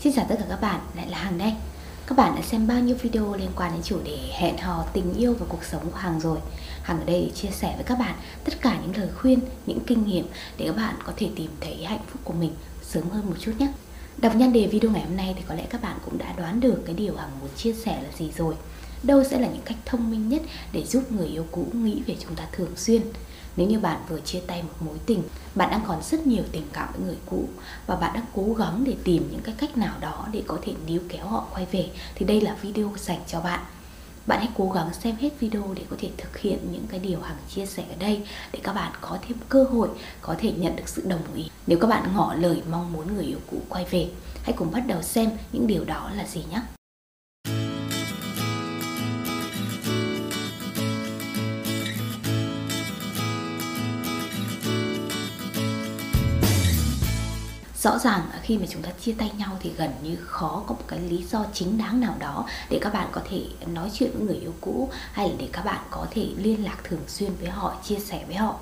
Xin chào tất cả các bạn, lại là Hằng đây. Các bạn đã xem bao nhiêu video liên quan đến chủ đề hẹn hò, tình yêu và cuộc sống của Hằng rồi. Hằng ở đây để chia sẻ với các bạn tất cả những lời khuyên, những kinh nghiệm để các bạn có thể tìm thấy hạnh phúc của mình sớm hơn một chút nhé. Đọc nhan đề video ngày hôm nay thì có lẽ các bạn cũng đã đoán được cái điều Hằng muốn chia sẻ là gì rồi. Đâu sẽ là những cách thông minh nhất để giúp người yêu cũ nghĩ về chúng ta thường xuyên? Nếu như bạn vừa chia tay một mối tình, bạn đang còn rất nhiều tình cảm với người cũ và bạn đang cố gắng để tìm những cái cách nào đó để có thể níu kéo họ quay về thì đây là video dành cho bạn. Bạn hãy cố gắng xem hết video để có thể thực hiện những cái điều Hằng chia sẻ ở đây để các bạn có thêm cơ hội có thể nhận được sự đồng ý. Nếu các bạn ngỏ lời mong muốn người yêu cũ quay về, hãy cùng bắt đầu xem những điều đó là gì nhé. Rõ ràng khi mà chúng ta chia tay nhau thì gần như khó có một cái lý do chính đáng nào đó để các bạn có thể nói chuyện với người yêu cũ, hay là để các bạn có thể liên lạc thường xuyên với họ, chia sẻ với họ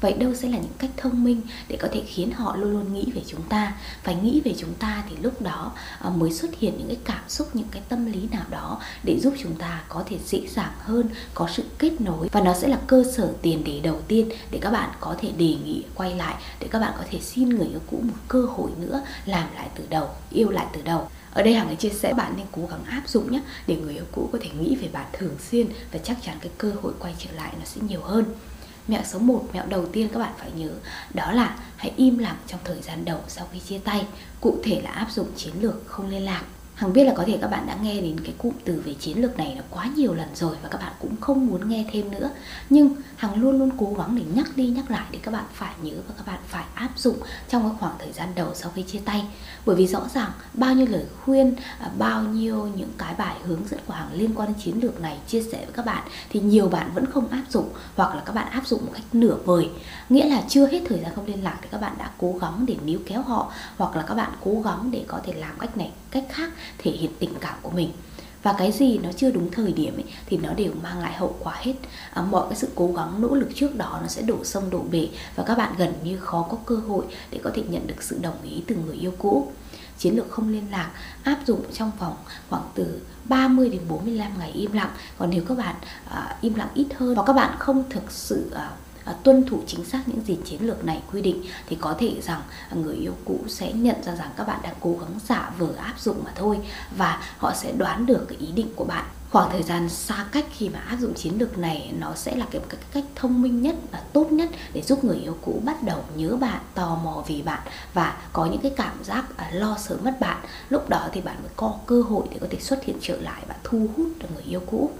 vậy đâu sẽ là những cách thông minh để có thể khiến họ luôn luôn nghĩ về chúng ta? Phải nghĩ về chúng ta thì lúc đó ờ, mới xuất hiện những cái cảm xúc, những cái tâm lý nào đó để giúp chúng ta có thể dễ dàng hơn, có sự kết nối. Và nó sẽ là cơ sở tiền đề đầu tiên để các bạn có thể đề nghị quay lại, để các bạn có thể xin người yêu cũ một cơ hội nữa, làm lại từ đầu, yêu lại từ đầu. Ở đây hằng chia sẻ bạn nên cố gắng áp dụng nhé, để người yêu cũ có thể nghĩ về bạn thường xuyên và chắc chắn cái cơ hội quay trở lại nó sẽ nhiều hơn. Mẹo số 1, mẹo đầu tiên các bạn phải nhớ Đó là hãy im lặng trong thời gian đầu sau khi chia tay. Cụ thể là áp dụng chiến lược không liên lạc. Hằng biết là có thể các bạn đã nghe đến cái cụm từ về chiến lược này là quá nhiều lần rồi và các bạn cũng không muốn nghe thêm nữa. Nhưng Hằng luôn luôn cố gắng để nhắc đi nhắc lại để các bạn phải nhớ và các bạn phải áp dụng trong cái khoảng thời gian đầu sau khi chia tay. Bởi vì rõ ràng bao nhiêu lời khuyên, à, bao nhiêu những cái bài hướng dẫn của Hằng liên quan đến chiến lược này chia sẻ với các bạn thì nhiều bạn vẫn không áp dụng hoặc là các bạn áp dụng một cách nửa vời. Nghĩa là chưa hết thời gian không liên lạc thì các bạn đã cố gắng để níu kéo họ hoặc là các bạn cố gắng để có thể làm cách này cách khác thể hiện tình cảm của mình. Và cái gì nó chưa đúng thời điểm ấy, thì nó đều mang lại hậu quả hết. À, mọi cái sự cố gắng nỗ lực trước đó nó sẽ đổ sông đổ bể và các bạn gần như khó có cơ hội để có thể nhận được sự đồng ý từ người yêu cũ. Chiến lược không liên lạc áp dụng trong vòng khoảng từ 30 đến 45 ngày im lặng. Còn nếu các bạn à, im lặng ít hơn và các bạn không thực sự À, À, tuân thủ chính xác những gì chiến lược này quy định thì có thể rằng người yêu cũ sẽ nhận ra rằng các bạn đang cố gắng giả vờ áp dụng mà thôi và họ sẽ đoán được cái ý định của bạn. Khoảng thời gian xa cách khi mà áp dụng chiến lược này nó sẽ là cái, cái cách thông minh nhất và tốt nhất để giúp người yêu cũ bắt đầu nhớ bạn tò mò vì bạn và có những cái cảm giác à, lo sợ mất bạn. Lúc đó thì bạn mới có cơ hội để có thể xuất hiện trở lại và thu hút được người yêu cũ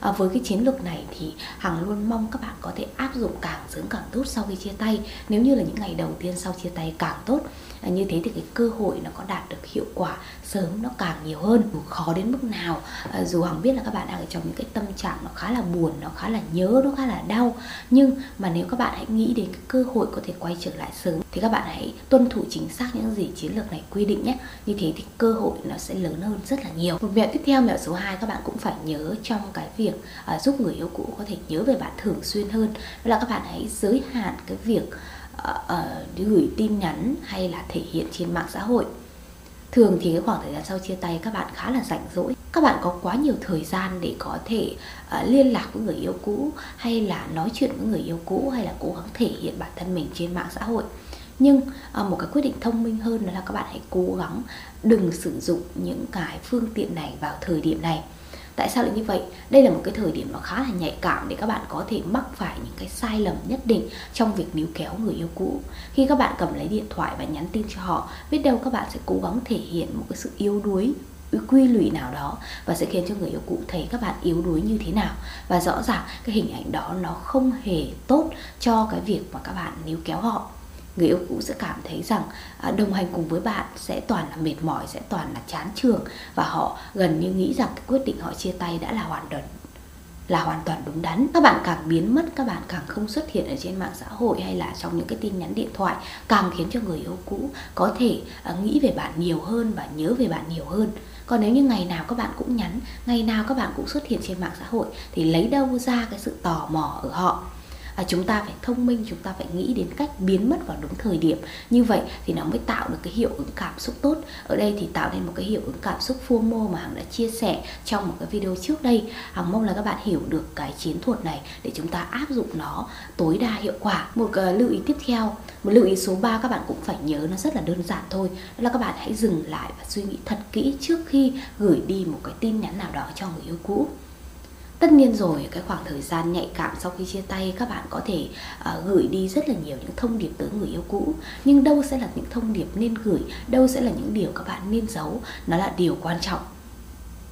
à, với cái chiến lược này thì hằng luôn mong các bạn có thể áp dụng càng sớm càng tốt sau khi chia tay. Nếu như là những ngày đầu tiên sau chia tay càng tốt à, như thế thì cái cơ hội nó có đạt được hiệu quả sớm nó càng nhiều hơn dù khó đến mức nào. À, dù hằng biết là các bạn đang ở trong những cái tâm trạng nó khá là buồn nó khá là nhớ nó khá là đau nhưng mà nếu các bạn hãy nghĩ đến cái cơ hội có thể quay trở lại sớm thì các bạn hãy tuân thủ chính xác những gì chiến lược này quy định nhé. Như thế thì cơ hội nó sẽ lớn hơn rất là nhiều. Một mẹo tiếp theo mẹo số 2 các bạn cũng phải nhớ trong cái việc à, giúp người yêu cũ có thể nhớ về bạn thường xuyên hơn. Đó là các bạn hãy giới hạn cái việc à, à, gửi tin nhắn hay là thể hiện trên mạng xã hội. Thường thì cái khoảng thời gian sau chia tay các bạn khá là rảnh rỗi. Các bạn có quá nhiều thời gian để có thể uh, liên lạc với người yêu cũ hay là nói chuyện với người yêu cũ hay là cố gắng thể hiện bản thân mình trên mạng xã hội nhưng ờ, một cái quyết định thông minh hơn đó là các bạn hãy cố gắng đừng sử dụng những cái phương tiện này vào thời điểm này Tại sao lại như vậy? Đây là một cái thời điểm nó khá là nhạy cảm để các bạn có thể mắc phải những cái sai lầm nhất định trong việc níu kéo người yêu cũ. Khi các bạn cầm lấy điện thoại và nhắn tin cho họ, biết đâu các bạn sẽ cố gắng thể hiện một cái sự yếu đuối quy lụy nào đó và sẽ khiến cho người yêu cũ thấy các bạn yếu đuối như thế nào và rõ ràng cái hình ảnh đó nó không hề tốt cho cái việc mà các bạn níu kéo họ người yêu cũ sẽ cảm thấy rằng à, đồng hành cùng với bạn sẽ toàn là mệt mỏi, sẽ toàn là chán trường và họ gần như nghĩ rằng cái quyết định họ chia tay đã là hoàn toàn, là hoàn toàn đúng đắn. Các bạn càng biến mất, các bạn càng không xuất hiện ở trên mạng xã hội hay là trong những cái tin nhắn điện thoại càng khiến cho người yêu cũ có thể à, nghĩ về bạn nhiều hơn và nhớ về bạn nhiều hơn. Còn nếu như ngày nào các bạn cũng nhắn, ngày nào các bạn cũng xuất hiện trên mạng xã hội thì lấy đâu ra cái sự tò mò ở họ? À, chúng ta phải thông minh chúng ta phải nghĩ đến cách biến mất vào đúng thời điểm. Như vậy thì nó mới tạo được cái hiệu ứng cảm xúc tốt. Ở đây thì tạo nên một cái hiệu ứng cảm xúc FOMO mà hằng đã chia sẻ trong một cái video trước đây. Hằng mong là các bạn hiểu được cái chiến thuật này để chúng ta áp dụng nó tối đa hiệu quả. Một uh, lưu ý tiếp theo một lưu ý số 3 các bạn cũng phải nhớ nó rất là đơn giản thôi. Đó là các bạn hãy dừng lại và suy nghĩ thật kỹ trước khi gửi đi một cái tin nhắn nào đó cho người yêu cũ tất nhiên rồi cái khoảng thời gian nhạy cảm sau khi chia tay các bạn có thể uh, gửi đi rất là nhiều những thông điệp tới người yêu cũ. Nhưng đâu sẽ là những thông điệp nên gửi đâu sẽ là những điều các bạn nên giấu. Nó là điều quan trọng.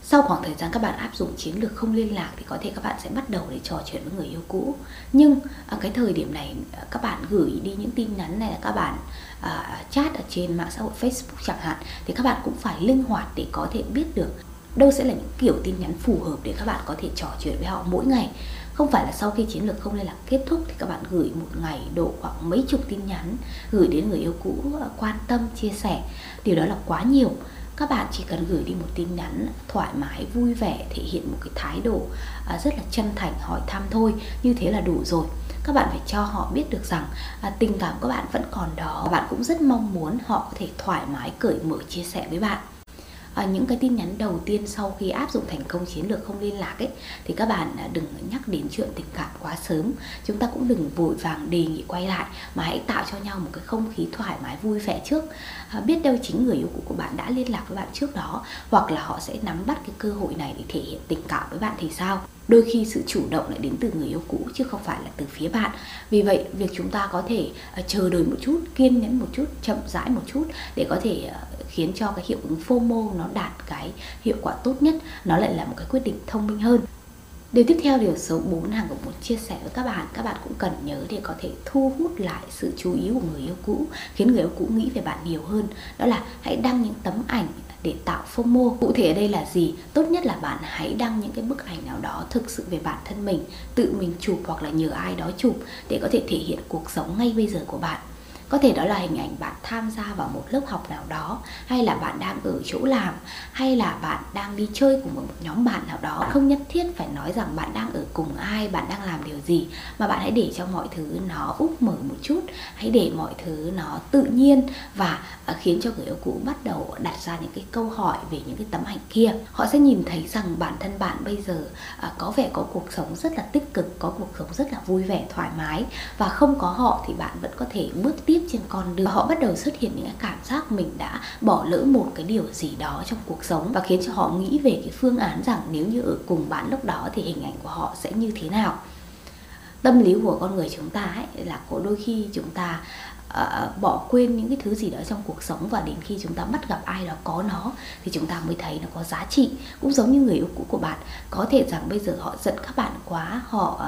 Sau khoảng thời gian các bạn áp dụng chiến lược không liên lạc thì có thể các bạn sẽ bắt đầu để trò chuyện với người yêu cũ. Nhưng ở cái thời điểm này ờ, các bạn gửi đi những tin nhắn này là các bạn uh, chat ở trên mạng xã hội Facebook chẳng hạn thì các bạn cũng phải linh hoạt để có thể biết được đâu sẽ là những kiểu tin nhắn phù hợp để các bạn có thể trò chuyện với họ mỗi ngày. Không phải là sau khi chiến lược không liên lạc kết thúc thì các bạn gửi một ngày độ khoảng mấy chục tin nhắn gửi đến người yêu cũ quan tâm chia sẻ. Điều đó là quá nhiều. Các bạn chỉ cần gửi đi một tin nhắn thoải mái vui vẻ thể hiện một cái thái độ à, rất là chân thành hỏi thăm thôi như thế là đủ rồi. Các bạn phải cho họ biết được rằng à, tình cảm của bạn vẫn còn đó. Bạn cũng rất mong muốn họ có thể thoải mái cởi mở chia sẻ với bạn à, những cái tin nhắn đầu tiên sau khi áp dụng thành công chiến lược không liên lạc ấy thì các bạn à, đừng nhắc đến chuyện tình cảm quá sớm. Chúng ta cũng đừng vội vàng đề nghị quay lại mà hãy tạo cho nhau một cái không khí thoải mái vui vẻ trước. À, biết đâu chính người yêu cũ của bạn đã liên lạc với bạn trước đó hoặc là họ sẽ nắm bắt cái cơ hội này để thể hiện tình cảm với bạn thì sao? Đôi khi sự chủ động lại đến từ người yêu cũ, chứ không phải là từ phía bạn. Vì vậy, việc chúng ta có thể ờ, chờ đợi một chút, kiên nhẫn một chút, chậm rãi một chút để có thể ờ, khiến cho cái hiệu ứng FOMO nó đạt cái hiệu quả tốt nhất, nó lại là một cái quyết định thông minh hơn. Điều tiếp theo, điều số 4 hàng cũng muốn chia sẻ với các bạn Các bạn cũng cần nhớ để có thể thu hút lại sự chú ý của người yêu cũ, Khiến người yêu cũ nghĩ về bạn nhiều hơn. Đó là hãy đăng những tấm ảnh để tạo FOMO. Cụ thể ở đây là gì? Tốt nhất là bạn hãy đăng những cái bức ảnh nào đó thực sự về bản thân mình, tự mình chụp hoặc là nhờ ai đó chụp để có thể thể hiện cuộc sống ngay bây giờ của bạn có thể đó là hình ảnh bạn tham gia vào một lớp học nào đó, hay là bạn đang ở chỗ làm, hay là bạn đang đi chơi cùng một nhóm bạn nào đó. Không nhất thiết phải nói rằng bạn đang ở cùng ai, bạn đang làm điều gì, mà bạn hãy để cho mọi thứ nó úp mở một chút. Hãy để mọi thứ nó tự nhiên và à, khiến cho người yêu cũ bắt đầu đặt ra những cái câu hỏi về những cái tấm ảnh kia. Họ sẽ nhìn thấy rằng bản thân bạn bây giờ à, có vẻ có cuộc sống rất là tích cực, có cuộc sống rất là vui vẻ, thoải mái. Và không có họ thì bạn vẫn có thể bước tiếp trên con đường họ bắt đầu xuất hiện những cái cảm giác mình đã bỏ lỡ một cái điều gì đó trong cuộc sống và khiến cho họ nghĩ về cái phương án rằng nếu như ở cùng bạn lúc đó thì hình ảnh của họ sẽ như thế nào. Tâm lý của con người chúng ta ấy là có đôi khi chúng ta uh, bỏ quên những cái thứ gì đó trong cuộc sống và đến khi chúng ta bắt gặp ai đó có nó thì chúng ta mới thấy nó có giá trị. Cũng giống như người yêu cũ của bạn có thể rằng bây giờ họ giận các bạn quá họ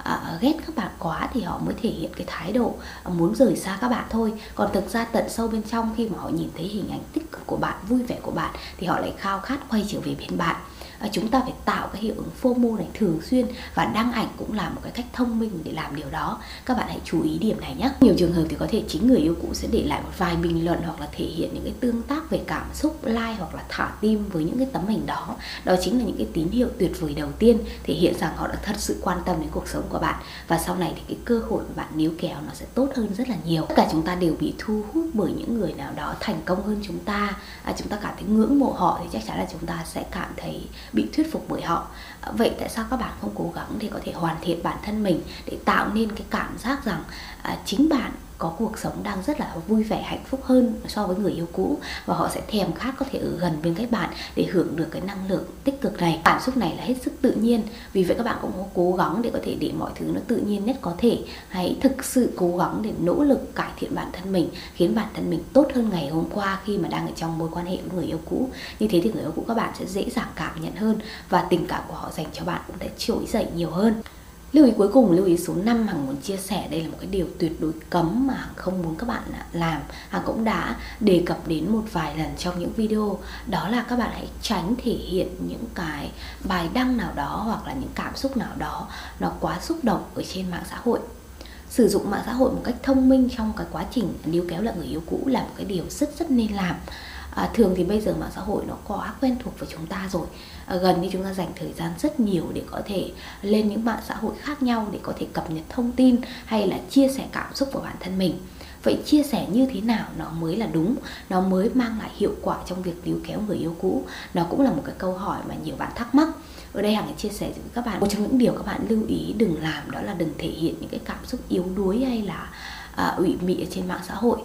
uh, uh, ghét các bạn quá thì họ mới thể hiện cái thái độ uh, muốn rời xa các bạn thôi. Còn thực ra tận sâu bên trong khi mà họ nhìn thấy hình ảnh tích cực của bạn vui vẻ của bạn thì họ lại khao khát quay trở về bên bạn. À, chúng ta phải tạo cái hiệu ứng FOMO này thường xuyên và đăng ảnh cũng là một cái cách thông minh để làm điều đó. Các bạn hãy chú ý điểm này nhé. Nhiều trường hợp thì có thể chính người yêu cũ sẽ để lại một vài bình luận hoặc là thể hiện những cái tương tác về cảm xúc like hoặc là thả tim với những cái tấm hình đó. Đó chính là những cái tín hiệu tuyệt vời đầu tiên thể hiện rằng họ đã thật sự quan tâm đến cuộc sống của bạn. Và sau này thì cái cơ hội của bạn níu kéo nó sẽ tốt hơn rất là nhiều. Tất cả chúng ta đều bị thu hút bởi những người nào đó thành công hơn chúng ta. À, chúng ta cảm thấy ngưỡng mộ họ thì chắc chắn là chúng ta sẽ cảm thấy bị thuyết phục bởi họ. À, vậy tại sao các bạn không cố gắng để có thể hoàn thiện bản thân mình để tạo nên cái cảm giác rằng à, chính bạn có cuộc sống đang rất là vui vẻ, hạnh phúc hơn so với người yêu cũ và họ sẽ thèm khát có thể ở gần bên các bạn để hưởng được cái năng lượng tích cực này. Cảm xúc này là hết sức tự nhiên. Vì vậy các bạn cũng cố gắng để có thể để mọi thứ nó tự nhiên nhất có thể. Hãy thực sự cố gắng để nỗ lực cải thiện bản thân mình, khiến bản thân mình tốt hơn ngày hôm qua khi mà đang ở trong mối quan hệ với người yêu cũ. Như thế thì người yêu cũ các bạn sẽ dễ dàng cảm nhận hơn và tình cảm của họ dành cho bạn cũng sẽ trỗi dậy nhiều hơn. Lưu ý cuối cùng, lưu ý số 5 Hằng muốn chia sẻ đây là một cái điều tuyệt đối cấm mà Hằng không muốn các bạn làm. Hằng cũng đã đề cập đến một vài lần trong những video Đó là các bạn hãy tránh thể hiện những cái bài đăng nào đó hoặc là những cảm xúc nào đó Nó quá xúc động ở trên mạng xã hội. Sử dụng mạng xã hội một cách thông minh trong cái quá trình níu kéo lại người yêu cũ là một cái điều rất rất nên làm à, thường thì bây giờ mạng xã hội nó quá quen thuộc với chúng ta rồi. À, gần như chúng ta dành thời gian rất nhiều để có thể lên những mạng xã hội khác nhau để có thể cập nhật thông tin hay là chia sẻ cảm xúc của bản thân mình. Vậy chia sẻ như thế nào nó mới là đúng? Nó mới mang lại hiệu quả trong việc níu kéo người yêu cũ? Nó cũng là một cái câu hỏi mà nhiều bạn thắc mắc. Ở đây hằng chia sẻ với các bạn. Một trong những điều các bạn lưu ý đừng làm đó là đừng thể hiện những cái cảm xúc yếu đuối hay là à, ủy mị trên mạng xã hội.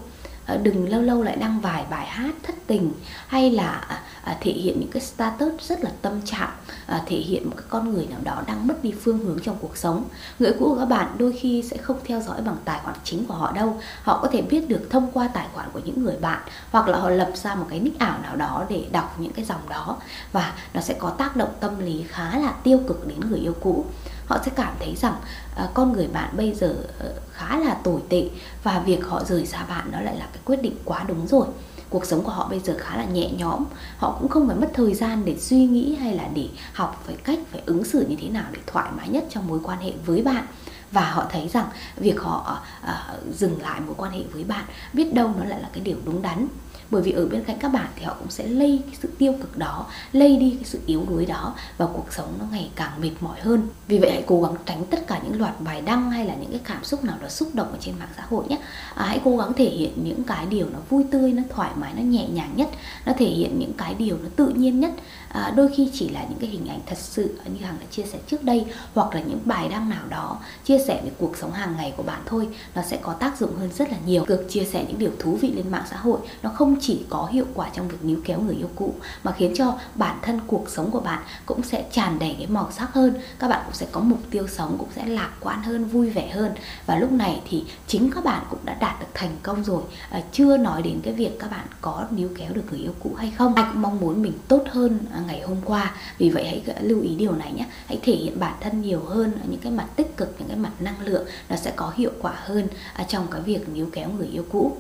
Ờ, đừng lâu lâu lại đăng vài bài hát thất tình hay là à, à, thể hiện những cái status rất là tâm trạng à, thể hiện một cái con người nào đó đang mất đi phương hướng trong cuộc sống. Người cũ của các bạn đôi khi sẽ không theo dõi bằng tài khoản chính của họ đâu. Họ có thể biết được thông qua tài khoản của những người bạn hoặc là họ lập ra một cái nick ảo nào đó để đọc những cái dòng đó và nó sẽ có tác động tâm lý khá là tiêu cực đến người yêu cũ họ sẽ cảm thấy rằng à, con người bạn bây giờ ờ, khá là tồi tệ và việc họ rời xa bạn nó lại là cái quyết định quá đúng rồi. Cuộc sống của họ bây giờ khá là nhẹ nhõm họ cũng không phải mất thời gian để suy nghĩ hay là để học phải cách phải ứng xử như thế nào để thoải mái nhất trong mối quan hệ với bạn và họ thấy rằng việc họ uh, dừng lại mối quan hệ với bạn biết đâu nó lại là cái điều đúng đắn. Bởi vì ở bên cạnh các bạn thì họ cũng sẽ lây cái sự tiêu cực đó lây đi cái sự yếu đuối đó và cuộc sống nó ngày càng mệt mỏi hơn. Vì vậy hãy cố gắng tránh tất cả những loạt bài đăng hay là những cái cảm xúc nào đó xúc động ở trên mạng xã hội nhé. À, hãy cố gắng thể hiện những cái điều nó vui tươi nó thoải mái nó nhẹ nhàng nhất nó thể hiện những cái điều nó tự nhiên nhất à, đôi khi chỉ là những cái hình ảnh thật sự như hằng đã chia sẻ trước đây hoặc là những bài đăng nào đó chia sẻ về cuộc sống hàng ngày của bạn thôi nó sẽ có tác dụng hơn rất là nhiều. Việc chia sẻ những điều thú vị lên mạng xã hội nó không chỉ có hiệu quả trong việc níu kéo người yêu cũ mà khiến cho bản thân cuộc sống của bạn cũng sẽ tràn đầy cái màu sắc hơn các bạn cũng sẽ có mục tiêu sống cũng sẽ lạc quan hơn vui vẻ hơn. Và lúc này thì chính các bạn cũng đã đạt được thành công rồi. À, chưa nói đến cái việc các bạn có níu kéo được người yêu cũ hay không. Ai cũng mong muốn mình tốt hơn à, ngày hôm qua vì vậy hãy lưu ý điều này nhé hãy thể hiện bản thân nhiều hơn những cái mặt tích cực những cái mặt năng lượng nó sẽ có hiệu quả hơn à, trong cái việc níu kéo người yêu cũ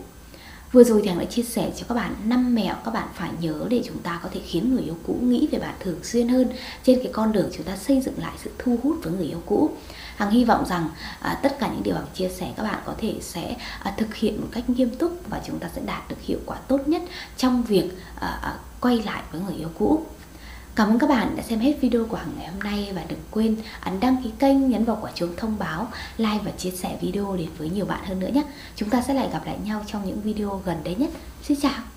Vừa rồi thì Hằng đã chia sẻ cho các bạn năm mẹo các bạn phải nhớ để chúng ta có thể khiến người yêu cũ nghĩ về bạn thường xuyên hơn trên cái con đường chúng ta xây dựng lại sự thu hút với người yêu cũ. Hằng hy vọng rằng à, tất cả những điều Hằng chia sẻ các bạn có thể sẽ à, thực hiện một cách nghiêm túc và chúng ta sẽ đạt được hiệu quả tốt nhất trong việc à, à, quay lại với người yêu cũ. Cảm ơn các bạn đã xem hết video của Hằng ngày hôm nay và đừng quên ấn đăng ký kênh, nhấn vào quả chuông thông báo, like và chia sẻ video đến với nhiều bạn hơn nữa nhé. Chúng ta sẽ lại gặp lại nhau trong những video gần đây nhất. Xin chào!